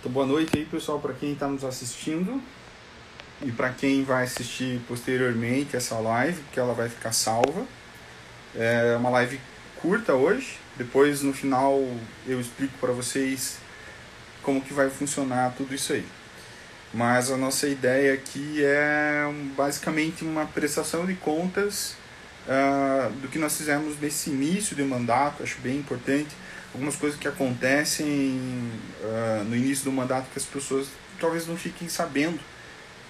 Então, boa noite aí, pessoal, para quem está nos assistindo e para quem vai assistir posteriormente essa live, porque ela vai ficar salva. É uma live curta hoje, depois no final eu explico para vocês como que vai funcionar tudo isso aí. Mas a nossa ideia aqui é basicamente uma prestação de contas uh, do que nós fizemos nesse início de mandato, acho bem importante algumas coisas que acontecem uh, no início do mandato que as pessoas talvez não fiquem sabendo,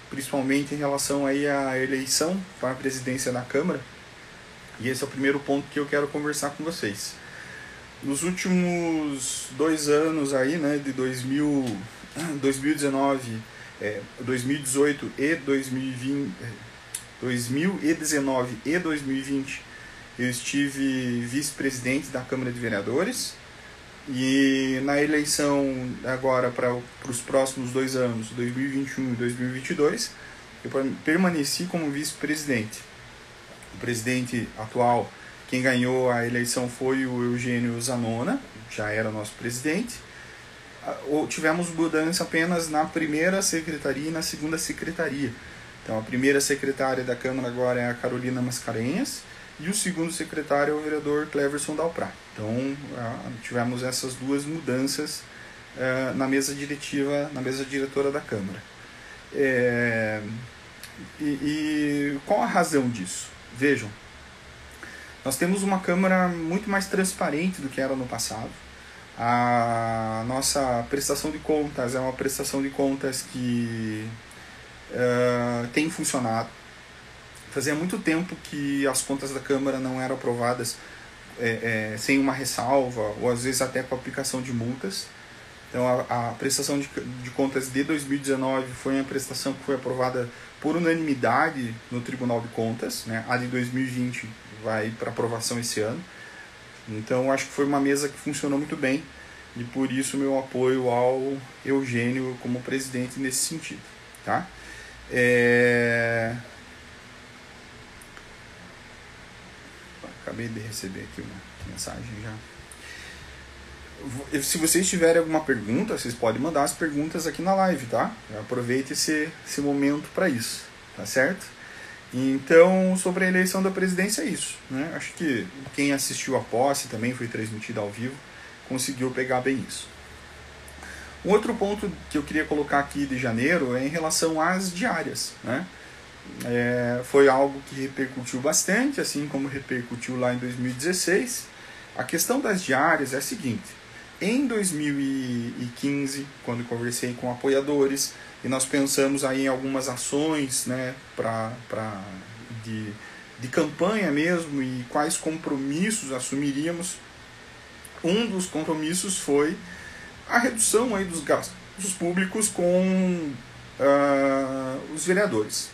principalmente em relação aí à eleição para a presidência da Câmara. E esse é o primeiro ponto que eu quero conversar com vocês. Nos últimos dois anos aí, né, de 2000, 2019, é, 2018 e 2020, 2019 e 2020, eu estive vice-presidente da Câmara de Vereadores e na eleição agora para os próximos dois anos, 2021 e 2022, eu permaneci como vice-presidente. O presidente atual, quem ganhou a eleição foi o Eugênio Zanona, já era nosso presidente. Tivemos mudança apenas na primeira secretaria e na segunda secretaria. Então, a primeira secretária da Câmara agora é a Carolina Mascarenhas e o segundo secretário é o vereador Cleverson Dalprá. Então, tivemos essas duas mudanças é, na mesa diretiva, na mesa diretora da Câmara. É, e, e qual a razão disso? Vejam, nós temos uma Câmara muito mais transparente do que era no passado. A nossa prestação de contas é uma prestação de contas que uh, tem funcionado. Fazia muito tempo que as contas da Câmara não eram aprovadas é, é, sem uma ressalva, ou às vezes até com aplicação de multas. Então, a, a prestação de, de, contas de 2019 foi uma prestação que foi aprovada por unanimidade no Tribunal de Contas. Né? A de 2020 vai para aprovação esse ano. Então, acho que foi uma mesa que funcionou muito bem e por isso meu apoio ao Eugênio como presidente nesse sentido. Tá? É... Acabei de receber aqui uma mensagem já. Se vocês tiverem alguma pergunta, vocês podem mandar as perguntas aqui na live, tá? Aproveite esse, esse momento para isso, tá certo? Então, sobre a eleição da presidência é isso, né? Acho que quem assistiu a posse também foi transmitida ao vivo, conseguiu pegar bem isso. Um outro ponto que eu queria colocar aqui de janeiro é em relação às diárias, né? É, foi algo que repercutiu bastante, assim como repercutiu lá em 2016. A questão das diárias é a seguinte: em 2015, quando conversei com apoiadores e nós pensamos aí em algumas ações né, pra, pra, de, de campanha mesmo e quais compromissos assumiríamos, um dos compromissos foi a redução aí dos gastos públicos com uh, os vereadores.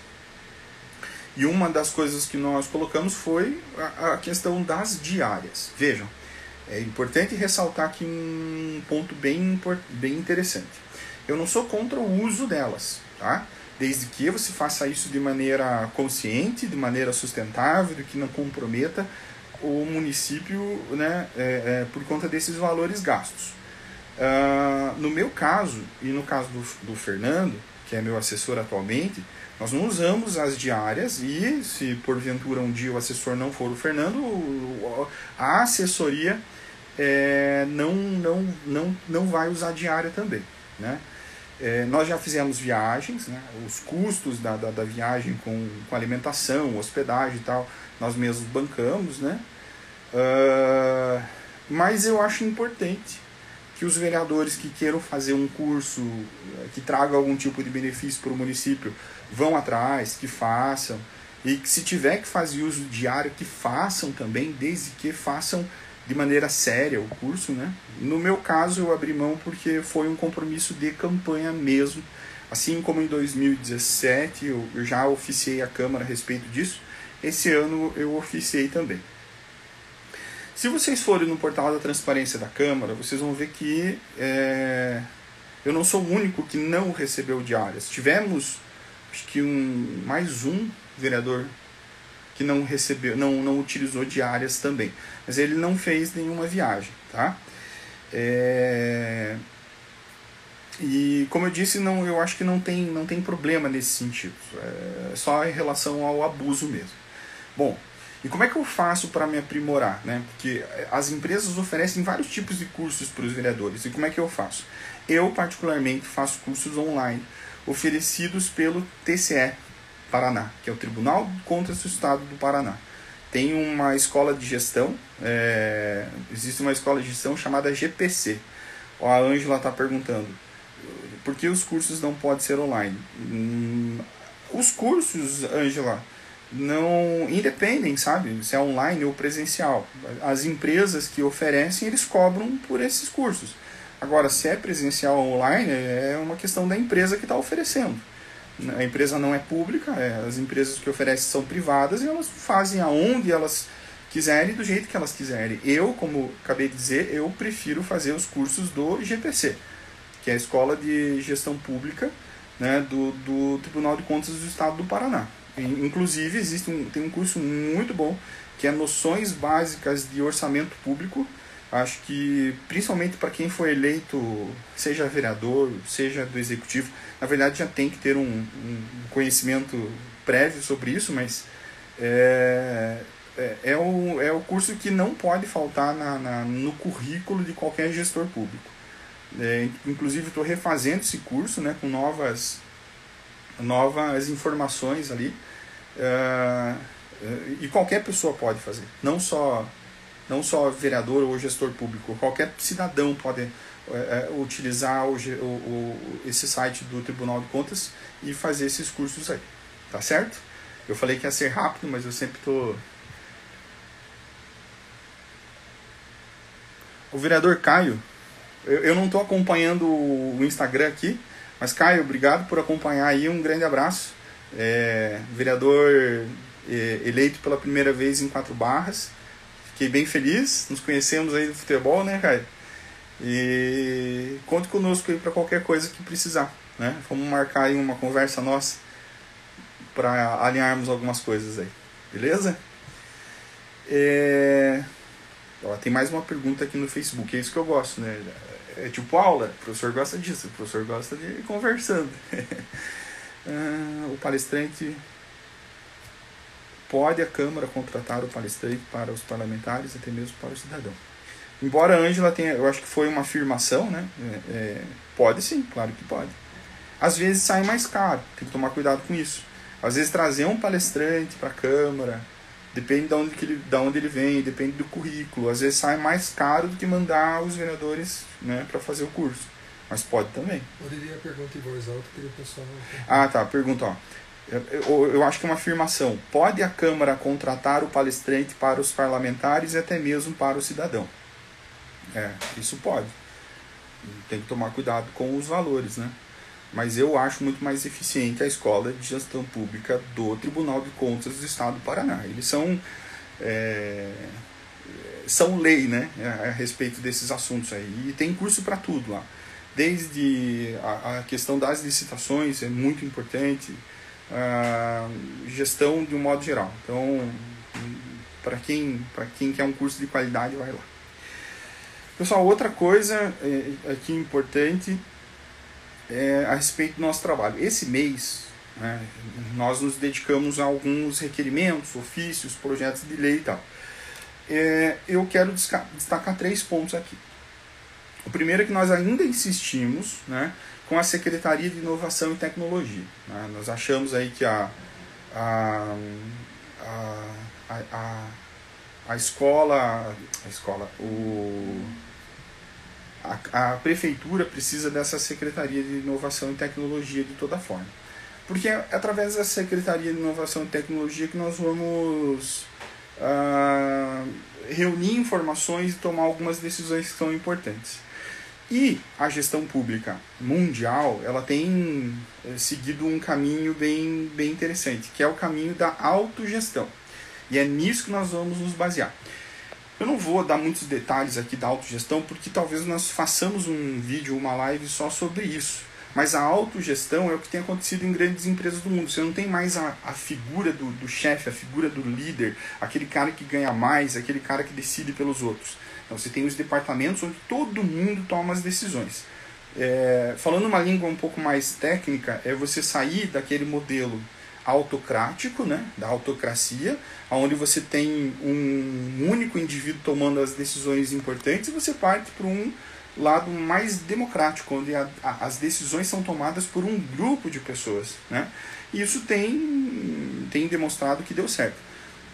E uma das coisas que nós colocamos foi a, a questão das diárias. Vejam, é importante ressaltar aqui um ponto bem, bem interessante. Eu não sou contra o uso delas, tá? Desde que você faça isso de maneira consciente, de maneira sustentável, de que não comprometa o município né, é, é, por conta desses valores gastos. Uh, no meu caso, e no caso do, do Fernando, que é meu assessor atualmente, nós não usamos as diárias e, se porventura um dia o assessor não for o Fernando, a assessoria é, não, não, não, não vai usar diária também. Né? É, nós já fizemos viagens, né? os custos da, da, da, viagem com, com alimentação, hospedagem e tal, nós mesmos bancamos, né? Uh, mas eu acho importante que os vereadores que queiram fazer um curso que traga algum tipo de benefício para o município vão atrás, que façam. E que se tiver que fazer uso diário, que façam também, desde que façam de maneira séria o curso, né? No meu caso, eu abri mão porque foi um compromisso de campanha mesmo. Assim como em 2017 eu, já oficiei a Câmara a respeito disso, esse ano eu oficiei também. Se vocês forem no portal da transparência da Câmara, vocês vão ver que é, eu não sou o único que não recebeu diárias. Tivemos acho que um, mais um vereador que não recebeu, não, não utilizou diárias também. Mas ele não fez nenhuma viagem, tá? É... E como eu disse, não, eu acho que não tem, não tem problema nesse sentido. É só em relação ao abuso mesmo. Bom, e como é que eu faço para me aprimorar? Né? Porque as empresas oferecem vários tipos de cursos para os vereadores. E como é que eu faço? Eu, particularmente, faço cursos online oferecidos pelo TCE Paraná, que é o Tribunal de Contas do Estado do Paraná. Tem uma escola de gestão, é, existe uma escola de gestão chamada GPC. A Ângela está perguntando, por que os cursos não podem ser online? Hum, os cursos, Ângela, não independem, sabe? Se é online ou presencial. As empresas que oferecem, eles cobram por esses cursos. Agora, se é presencial ou online, é uma questão da empresa que está oferecendo. A empresa não é pública, é, as empresas que oferecem são privadas e elas fazem aonde elas quiserem do jeito que elas quiserem. Eu, como acabei de dizer, eu prefiro fazer os cursos do GPC, que é a Escola de Gestão Pública né, do, do Tribunal de Contas do Estado do Paraná. Inclusive, existe um, tem um curso muito bom que é Noções Básicas de Orçamento Público. Acho que, principalmente para quem foi eleito, seja vereador, seja do executivo, na verdade já tem que ter um, um conhecimento prévio sobre isso, mas é, é, é, o, é o curso que não pode faltar na, na no currículo de qualquer gestor público. É, inclusive, estou refazendo esse curso né, com novas, novas informações ali. É, é, e qualquer pessoa pode fazer, não só, não só vereador ou gestor público, qualquer cidadão pode é, é utilizar o, o, esse site do Tribunal de Contas e fazer esses cursos aí. Tá certo? Eu falei que ia ser rápido, mas eu sempre estou. O vereador Caio eu, eu não estou acompanhando o Instagram aqui, mas Caio, obrigado por acompanhar aí. Um grande abraço. É, vereador é, eleito pela primeira vez em Quatro Barras. Fiquei bem feliz. Nos conhecemos aí do futebol, né, Caio? E conte conosco aí para qualquer coisa que precisar. Né? Vamos marcar aí uma conversa nossa para alinharmos algumas coisas aí. Beleza? É... Ó, tem mais uma pergunta aqui no Facebook, é isso que eu gosto, né? É tipo aula, o professor gosta disso, o professor gosta de ir conversando. ah, o palestrante. Pode a Câmara contratar o palestrante para os parlamentares, até mesmo para o cidadão. Embora a Ângela tenha, eu acho que foi uma afirmação, né? É, é, pode sim, claro que pode. Às vezes sai mais caro, tem que tomar cuidado com isso. Às vezes trazer um palestrante para a Câmara, Depende de onde, que ele, de onde ele vem, depende do currículo. Às vezes sai mais caro do que mandar os vereadores né, para fazer o curso. Mas pode também. Poderia pergunta em voz alta que o pessoal. Ah, tá. Pergunta, ó. Eu, eu, acho que é uma afirmação. Pode a Câmara contratar o palestrante para os parlamentares e até mesmo para o cidadão? É, isso pode. Tem que tomar cuidado com os valores, né? mas eu acho muito mais eficiente a escola de gestão pública do Tribunal de Contas do Estado do Paraná. Eles são é, são lei, né, a, respeito desses assuntos aí. E tem curso para tudo lá. Desde a, a, questão das licitações é muito importante, gestão de um modo geral. Então, para quem, quem quer um curso de qualidade, vai lá. Pessoal, outra coisa é, aqui importante é, a respeito do nosso trabalho. Esse mês, né, nós nos dedicamos a alguns requerimentos, ofícios, projetos de lei e tal. É, eu quero destacar três pontos aqui. O primeiro é que nós ainda insistimos né, com a Secretaria de Inovação e Tecnologia. Né? Nós achamos aí que a, a, a, a, a escola, a escola, o a, a prefeitura precisa dessa Secretaria de Inovação e Tecnologia de toda forma. Porque é através da Secretaria de Inovação e Tecnologia que nós vamos uh, reunir informações e tomar algumas decisões que são importantes. E a gestão pública mundial, ela tem eh, seguido um caminho bem, bem interessante, que é o caminho da autogestão. E é nisso que nós vamos nos basear. Eu não vou dar muitos detalhes aqui da autogestão, porque talvez nós façamos um vídeo, uma live só sobre isso. Mas a autogestão é o que tem acontecido em grandes empresas do mundo. Você não tem mais a, a figura do, do chefe, a figura do líder, aquele cara que ganha mais, aquele cara que decide pelos outros. Então você tem os departamentos onde todo mundo toma as decisões. É, falando uma língua um pouco mais técnica, é você sair daquele modelo autocrático, né, da autocracia, onde você tem um único indivíduo tomando as decisões importantes, e você parte para um lado mais democrático, onde a, a, as decisões são tomadas por um grupo de pessoas. Né? E isso tem, tem demonstrado que deu certo.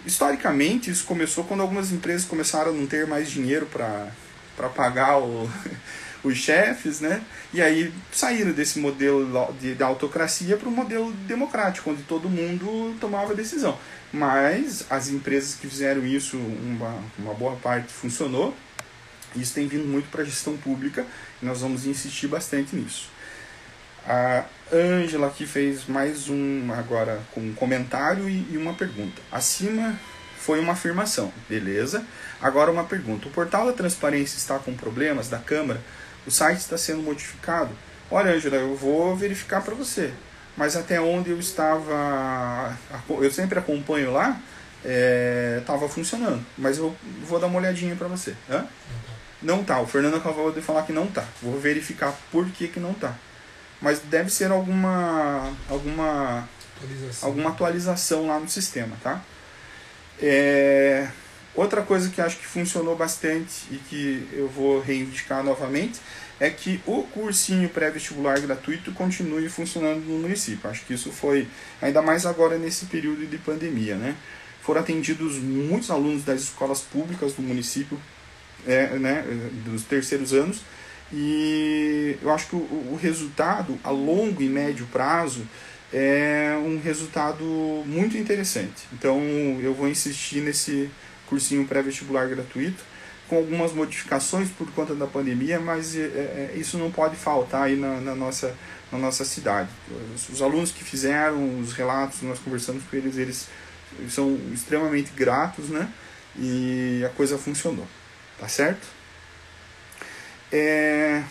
Historicamente, isso começou quando algumas empresas começaram a não ter mais dinheiro para pagar o, os chefes, né? E aí saíram desse modelo de, de autocracia para o modelo democrático, onde todo mundo tomava decisão. Mas as empresas que fizeram isso, uma, uma boa parte funcionou. Isso tem vindo muito para a gestão pública e nós vamos insistir bastante nisso. A Ângela aqui fez mais um agora com um comentário e, e uma pergunta. Acima foi uma afirmação, beleza? Agora uma pergunta. O portal da transparência está com problemas da Câmara? O site está sendo modificado? Olha, Ângela, eu vou verificar para você. Mas até onde eu estava. Eu sempre acompanho lá, estava é, funcionando. Mas eu vou dar uma olhadinha para você. Hã? Não tá. O Fernando acabou de falar que não tá. Vou verificar por que, que não tá. Mas deve ser alguma alguma atualização. alguma atualização lá no sistema, tá? É, outra coisa que acho que funcionou bastante e que eu vou reivindicar novamente é que o cursinho pré-vestibular gratuito continue funcionando no município. Acho que isso foi ainda mais agora nesse período de pandemia, né? Foram atendidos muitos alunos das escolas públicas do município, é, né, dos terceiros anos, e eu acho que o, o resultado a longo e médio prazo é um resultado muito interessante. Então eu vou insistir nesse cursinho pré-vestibular gratuito, com algumas modificações por conta da pandemia, mas é, é, isso não pode faltar aí na, na, nossa, na nossa cidade. Os, alunos que fizeram os relatos, nós conversamos com eles, eles são extremamente gratos, né? E a coisa funcionou, tá certo? É,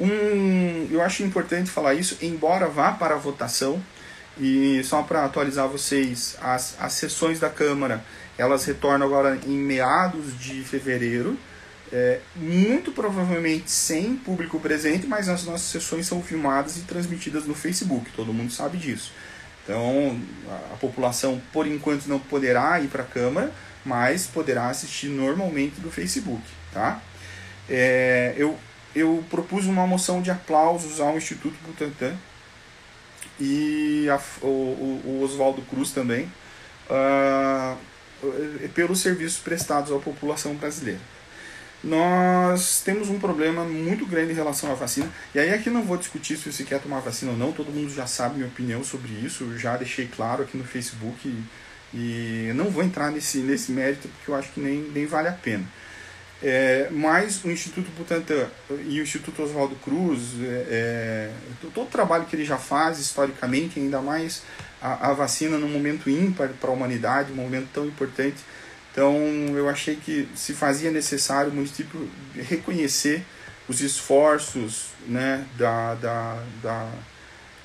um, eu acho importante falar isso, embora vá para a votação, e só para atualizar vocês, as, as sessões da Câmara elas retornam agora em meados de fevereiro, é, muito provavelmente sem público presente, mas as nossas sessões são filmadas e transmitidas no Facebook, todo mundo sabe disso. Então a, a população por enquanto não poderá ir para a Câmara, mas poderá assistir normalmente do Facebook, tá? É, eu, eu propus uma moção de aplausos ao Instituto Butantan e a, o, o, Oswaldo Cruz também, uh, pelos serviços prestados à população brasileira. Nós temos um problema muito grande em relação à vacina, e aí aqui não vou discutir se você quer tomar vacina ou não, todo mundo já sabe minha opinião sobre isso, já deixei claro aqui no Facebook, e, e não vou entrar nesse, nesse mérito porque eu acho que nem, nem vale a pena. É, mas o Instituto Butantan e o Instituto Oswaldo Cruz, é, é, todo o trabalho que ele já faz historicamente, ainda mais a, a vacina num momento ímpar para a humanidade, um momento tão importante. Então eu achei que se fazia necessário o município reconhecer os esforços né, da, da, da,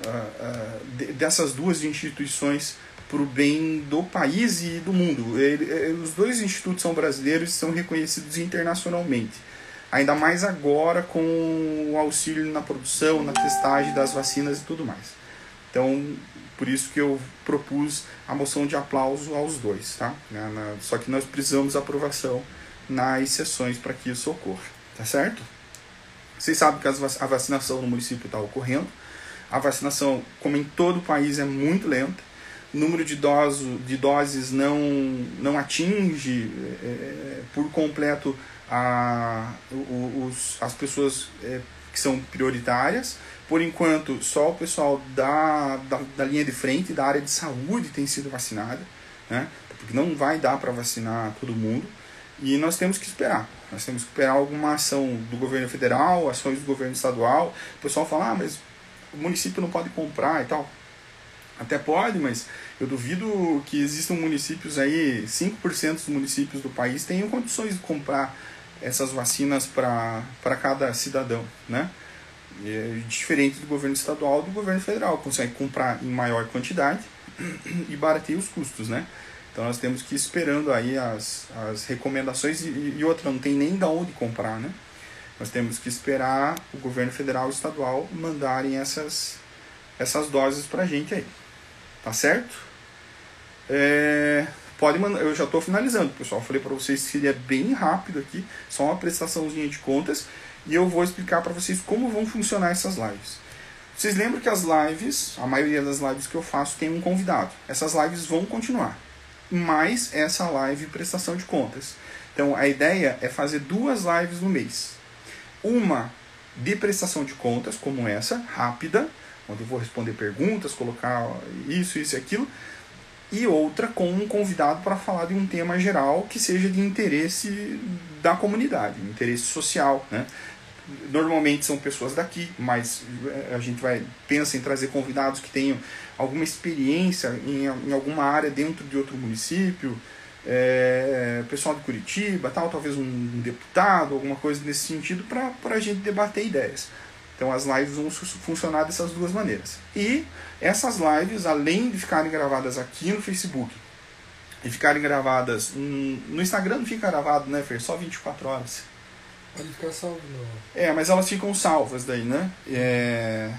uh, dessas duas instituições para o bem do país e do mundo. Ele, eh, os dois institutos são brasileiros e são reconhecidos internacionalmente. Ainda mais agora com o auxílio na produção, na testagem das vacinas e tudo mais. Então, por isso que eu propus a moção de aplauso aos dois. Tá? Só que nós precisamos aprovação nas sessões para que isso ocorra. Tá certo? Vocês sabem que a vacinação no município está ocorrendo. A vacinação, como em todo o país, é muito lenta número de, doso, de doses não, não atinge é, por completo a, os, as pessoas é, que são prioritárias. Por enquanto, só o pessoal da, da, da, linha de frente, da área de saúde, tem sido vacinado, né? porque não vai dar para vacinar todo mundo. E nós temos que esperar. Nós temos que esperar alguma ação do governo federal, ações do governo estadual. O pessoal fala, ah, mas o município não pode comprar e tal. Até pode, mas eu duvido que existam municípios aí, 5% dos municípios do país tenham condições de comprar essas vacinas para cada cidadão, né? É diferente do governo estadual do governo federal, consegue comprar em maior quantidade e barateia os custos, né? Então nós temos que ir esperando aí as, as recomendações e, e outra, não tem nem da onde comprar, né? Nós temos que esperar o governo federal e estadual mandarem essas, essas doses para a gente aí. Tá certo? É, pode mandar, eu já estou finalizando, pessoal. Falei para vocês que seria bem rápido aqui, só uma prestaçãozinha de contas. E eu vou explicar para vocês como vão funcionar essas lives. Vocês lembram que as lives, a maioria das lives que eu faço tem um convidado. Essas lives vão continuar. Mais essa live prestação de contas. Então a ideia é fazer duas lives no mês. Uma de prestação de contas, como essa, rápida, onde eu vou responder perguntas, colocar isso, isso e aquilo, e outra com um convidado para falar de um tema geral que seja de interesse da comunidade, interesse social, né? Normalmente são pessoas daqui, mas eh, a gente vai pensa em trazer convidados que tenham alguma experiência em, em alguma área dentro de outro município, é, pessoal de Curitiba, tal, talvez um deputado, alguma coisa nesse sentido, para a gente debater ideias. Então as lives vão funcionar dessas duas maneiras. E essas lives, além de ficarem gravadas aqui no Facebook e ficarem gravadas no Instagram, não fica gravado, né, Fer? Só 24 horas. Pode ficar salvo, não. É, mas elas ficam salvas daí, né? É,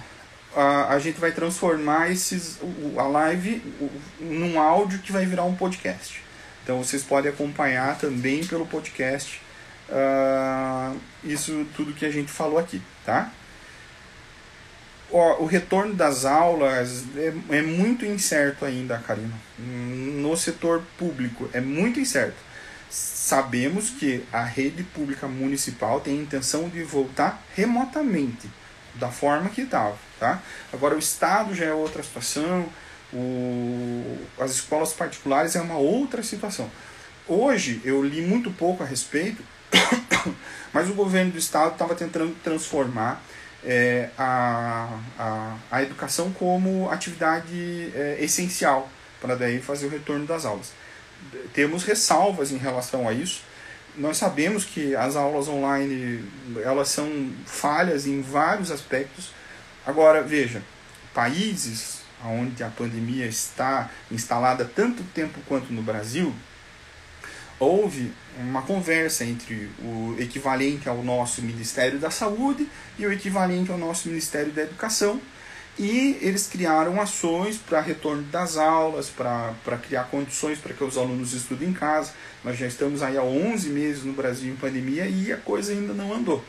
a, a gente vai transformar esses, a live num áudio que vai virar um podcast. Então vocês podem acompanhar também pelo podcast uh, isso tudo que a gente falou aqui, tá? O, retorno das aulas é, é muito incerto ainda, Karina. No setor público é muito incerto. Sabemos que a rede pública municipal tem a intenção de voltar remotamente, da forma que estava. Tá? Agora, o Estado já é outra situação, o, as escolas particulares é uma outra situação. Hoje eu li muito pouco a respeito, mas o governo do estado estava tentando transformar é, a, a, a educação como atividade é, essencial para daí fazer o retorno das aulas. Temos ressalvas em relação a isso. Nós sabemos que as aulas online elas são falhas em vários aspectos. Agora veja, países onde a pandemia está instalada tanto tempo quanto no Brasil, houve uma conversa entre o equivalente ao nosso Ministério da Saúde e o equivalente ao nosso Ministério da Educação, e eles criaram ações para retorno das aulas, para criar condições para que os alunos estudem em casa. Nós já estamos aí há 11 meses no Brasil em pandemia e a coisa ainda não andou.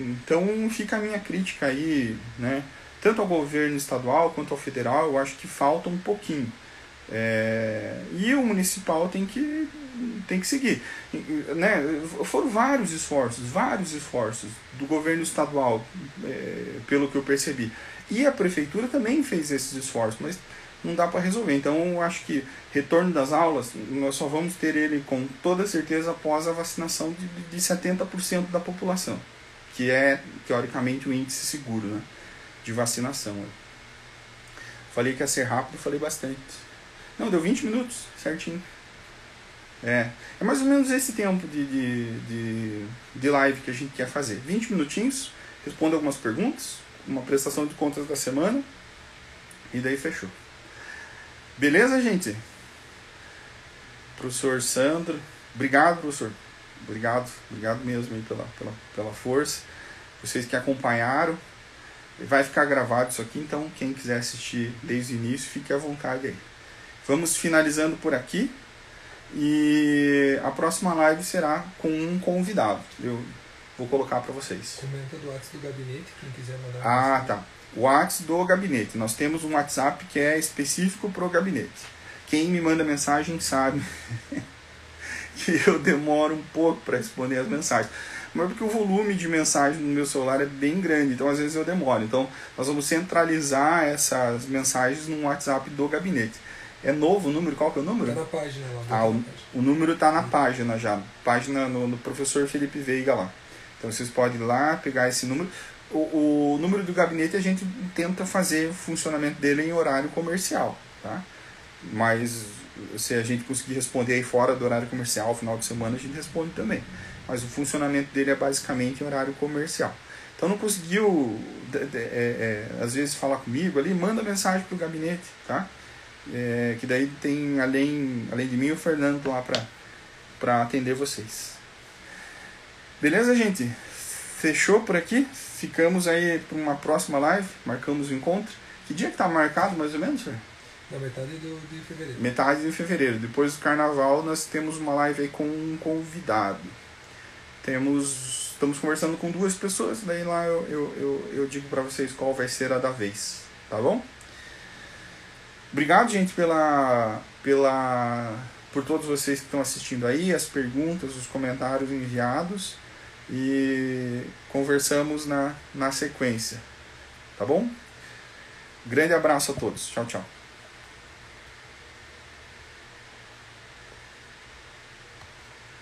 Então fica a minha crítica aí, né? Tanto ao governo estadual quanto ao federal, eu acho que falta um pouquinho. É, e o municipal tem que, tem que seguir. Né? Foram vários esforços, vários esforços do governo estadual, é, pelo que eu percebi. E a prefeitura também fez esses esforços, mas não dá para resolver. Então, eu acho que retorno das aulas, nós só vamos ter ele com toda certeza após a vacinação de, de 70% da população, que é, teoricamente, o índice seguro. Né? De vacinação. Falei que ia ser rápido, falei bastante. Não, deu 20 minutos, certinho. É, é mais ou menos esse tempo de, de, de, de live que a gente quer fazer. 20 minutinhos, respondo algumas perguntas, uma prestação de contas da semana e daí fechou. Beleza, gente? Professor Sandro, obrigado, professor. Obrigado, obrigado mesmo pela, pela, pela força. Vocês que acompanharam, Vai ficar gravado isso aqui, então quem quiser assistir desde o início, fique à vontade aí. Vamos finalizando por aqui. E a próxima live será com um convidado. Eu vou colocar para vocês. Comenta do WhatsApp do gabinete, quem quiser mandar. Ah, tá. O WhatsApp do gabinete. Nós temos um WhatsApp que é específico para o gabinete. Quem me manda mensagem sabe que eu demoro um pouco para responder as mensagens mas porque o volume de mensagens no meu celular é bem grande, então às vezes eu demoro. Então nós vamos centralizar essas mensagens no WhatsApp do gabinete. É novo o número? Qual que é o número? Está na página lá. Ah, o, o número está na página já. Página no, no, professor Felipe Veiga lá. Então vocês podem ir lá, pegar esse número. O, o número do gabinete a gente tenta fazer o funcionamento dele em horário comercial, tá? Mas se a gente conseguir responder aí fora do horário comercial, final de semana, a gente responde também mas o funcionamento dele é basicamente horário comercial. Então não conseguiu, é, é, às vezes, falar comigo ali, manda mensagem para o gabinete, tá? É, que daí tem, além, além de mim, o Fernando lá para atender vocês. Beleza, gente? fechou por aqui. Ficamos aí para uma próxima live. Marcamos o encontro. Que dia que tá marcado, mais ou menos, senhor? Na metade do, de fevereiro. Metade de fevereiro. Depois do carnaval, nós temos uma live aí com um convidado. Temos. Estamos conversando com duas pessoas, daí lá eu, eu, eu, eu digo para vocês qual vai ser a da vez. Tá bom? Obrigado, gente, pela, pela, por todos vocês que estão assistindo aí, as perguntas, os comentários enviados e conversamos na, na sequência. Tá bom? Grande abraço a todos. Tchau, tchau.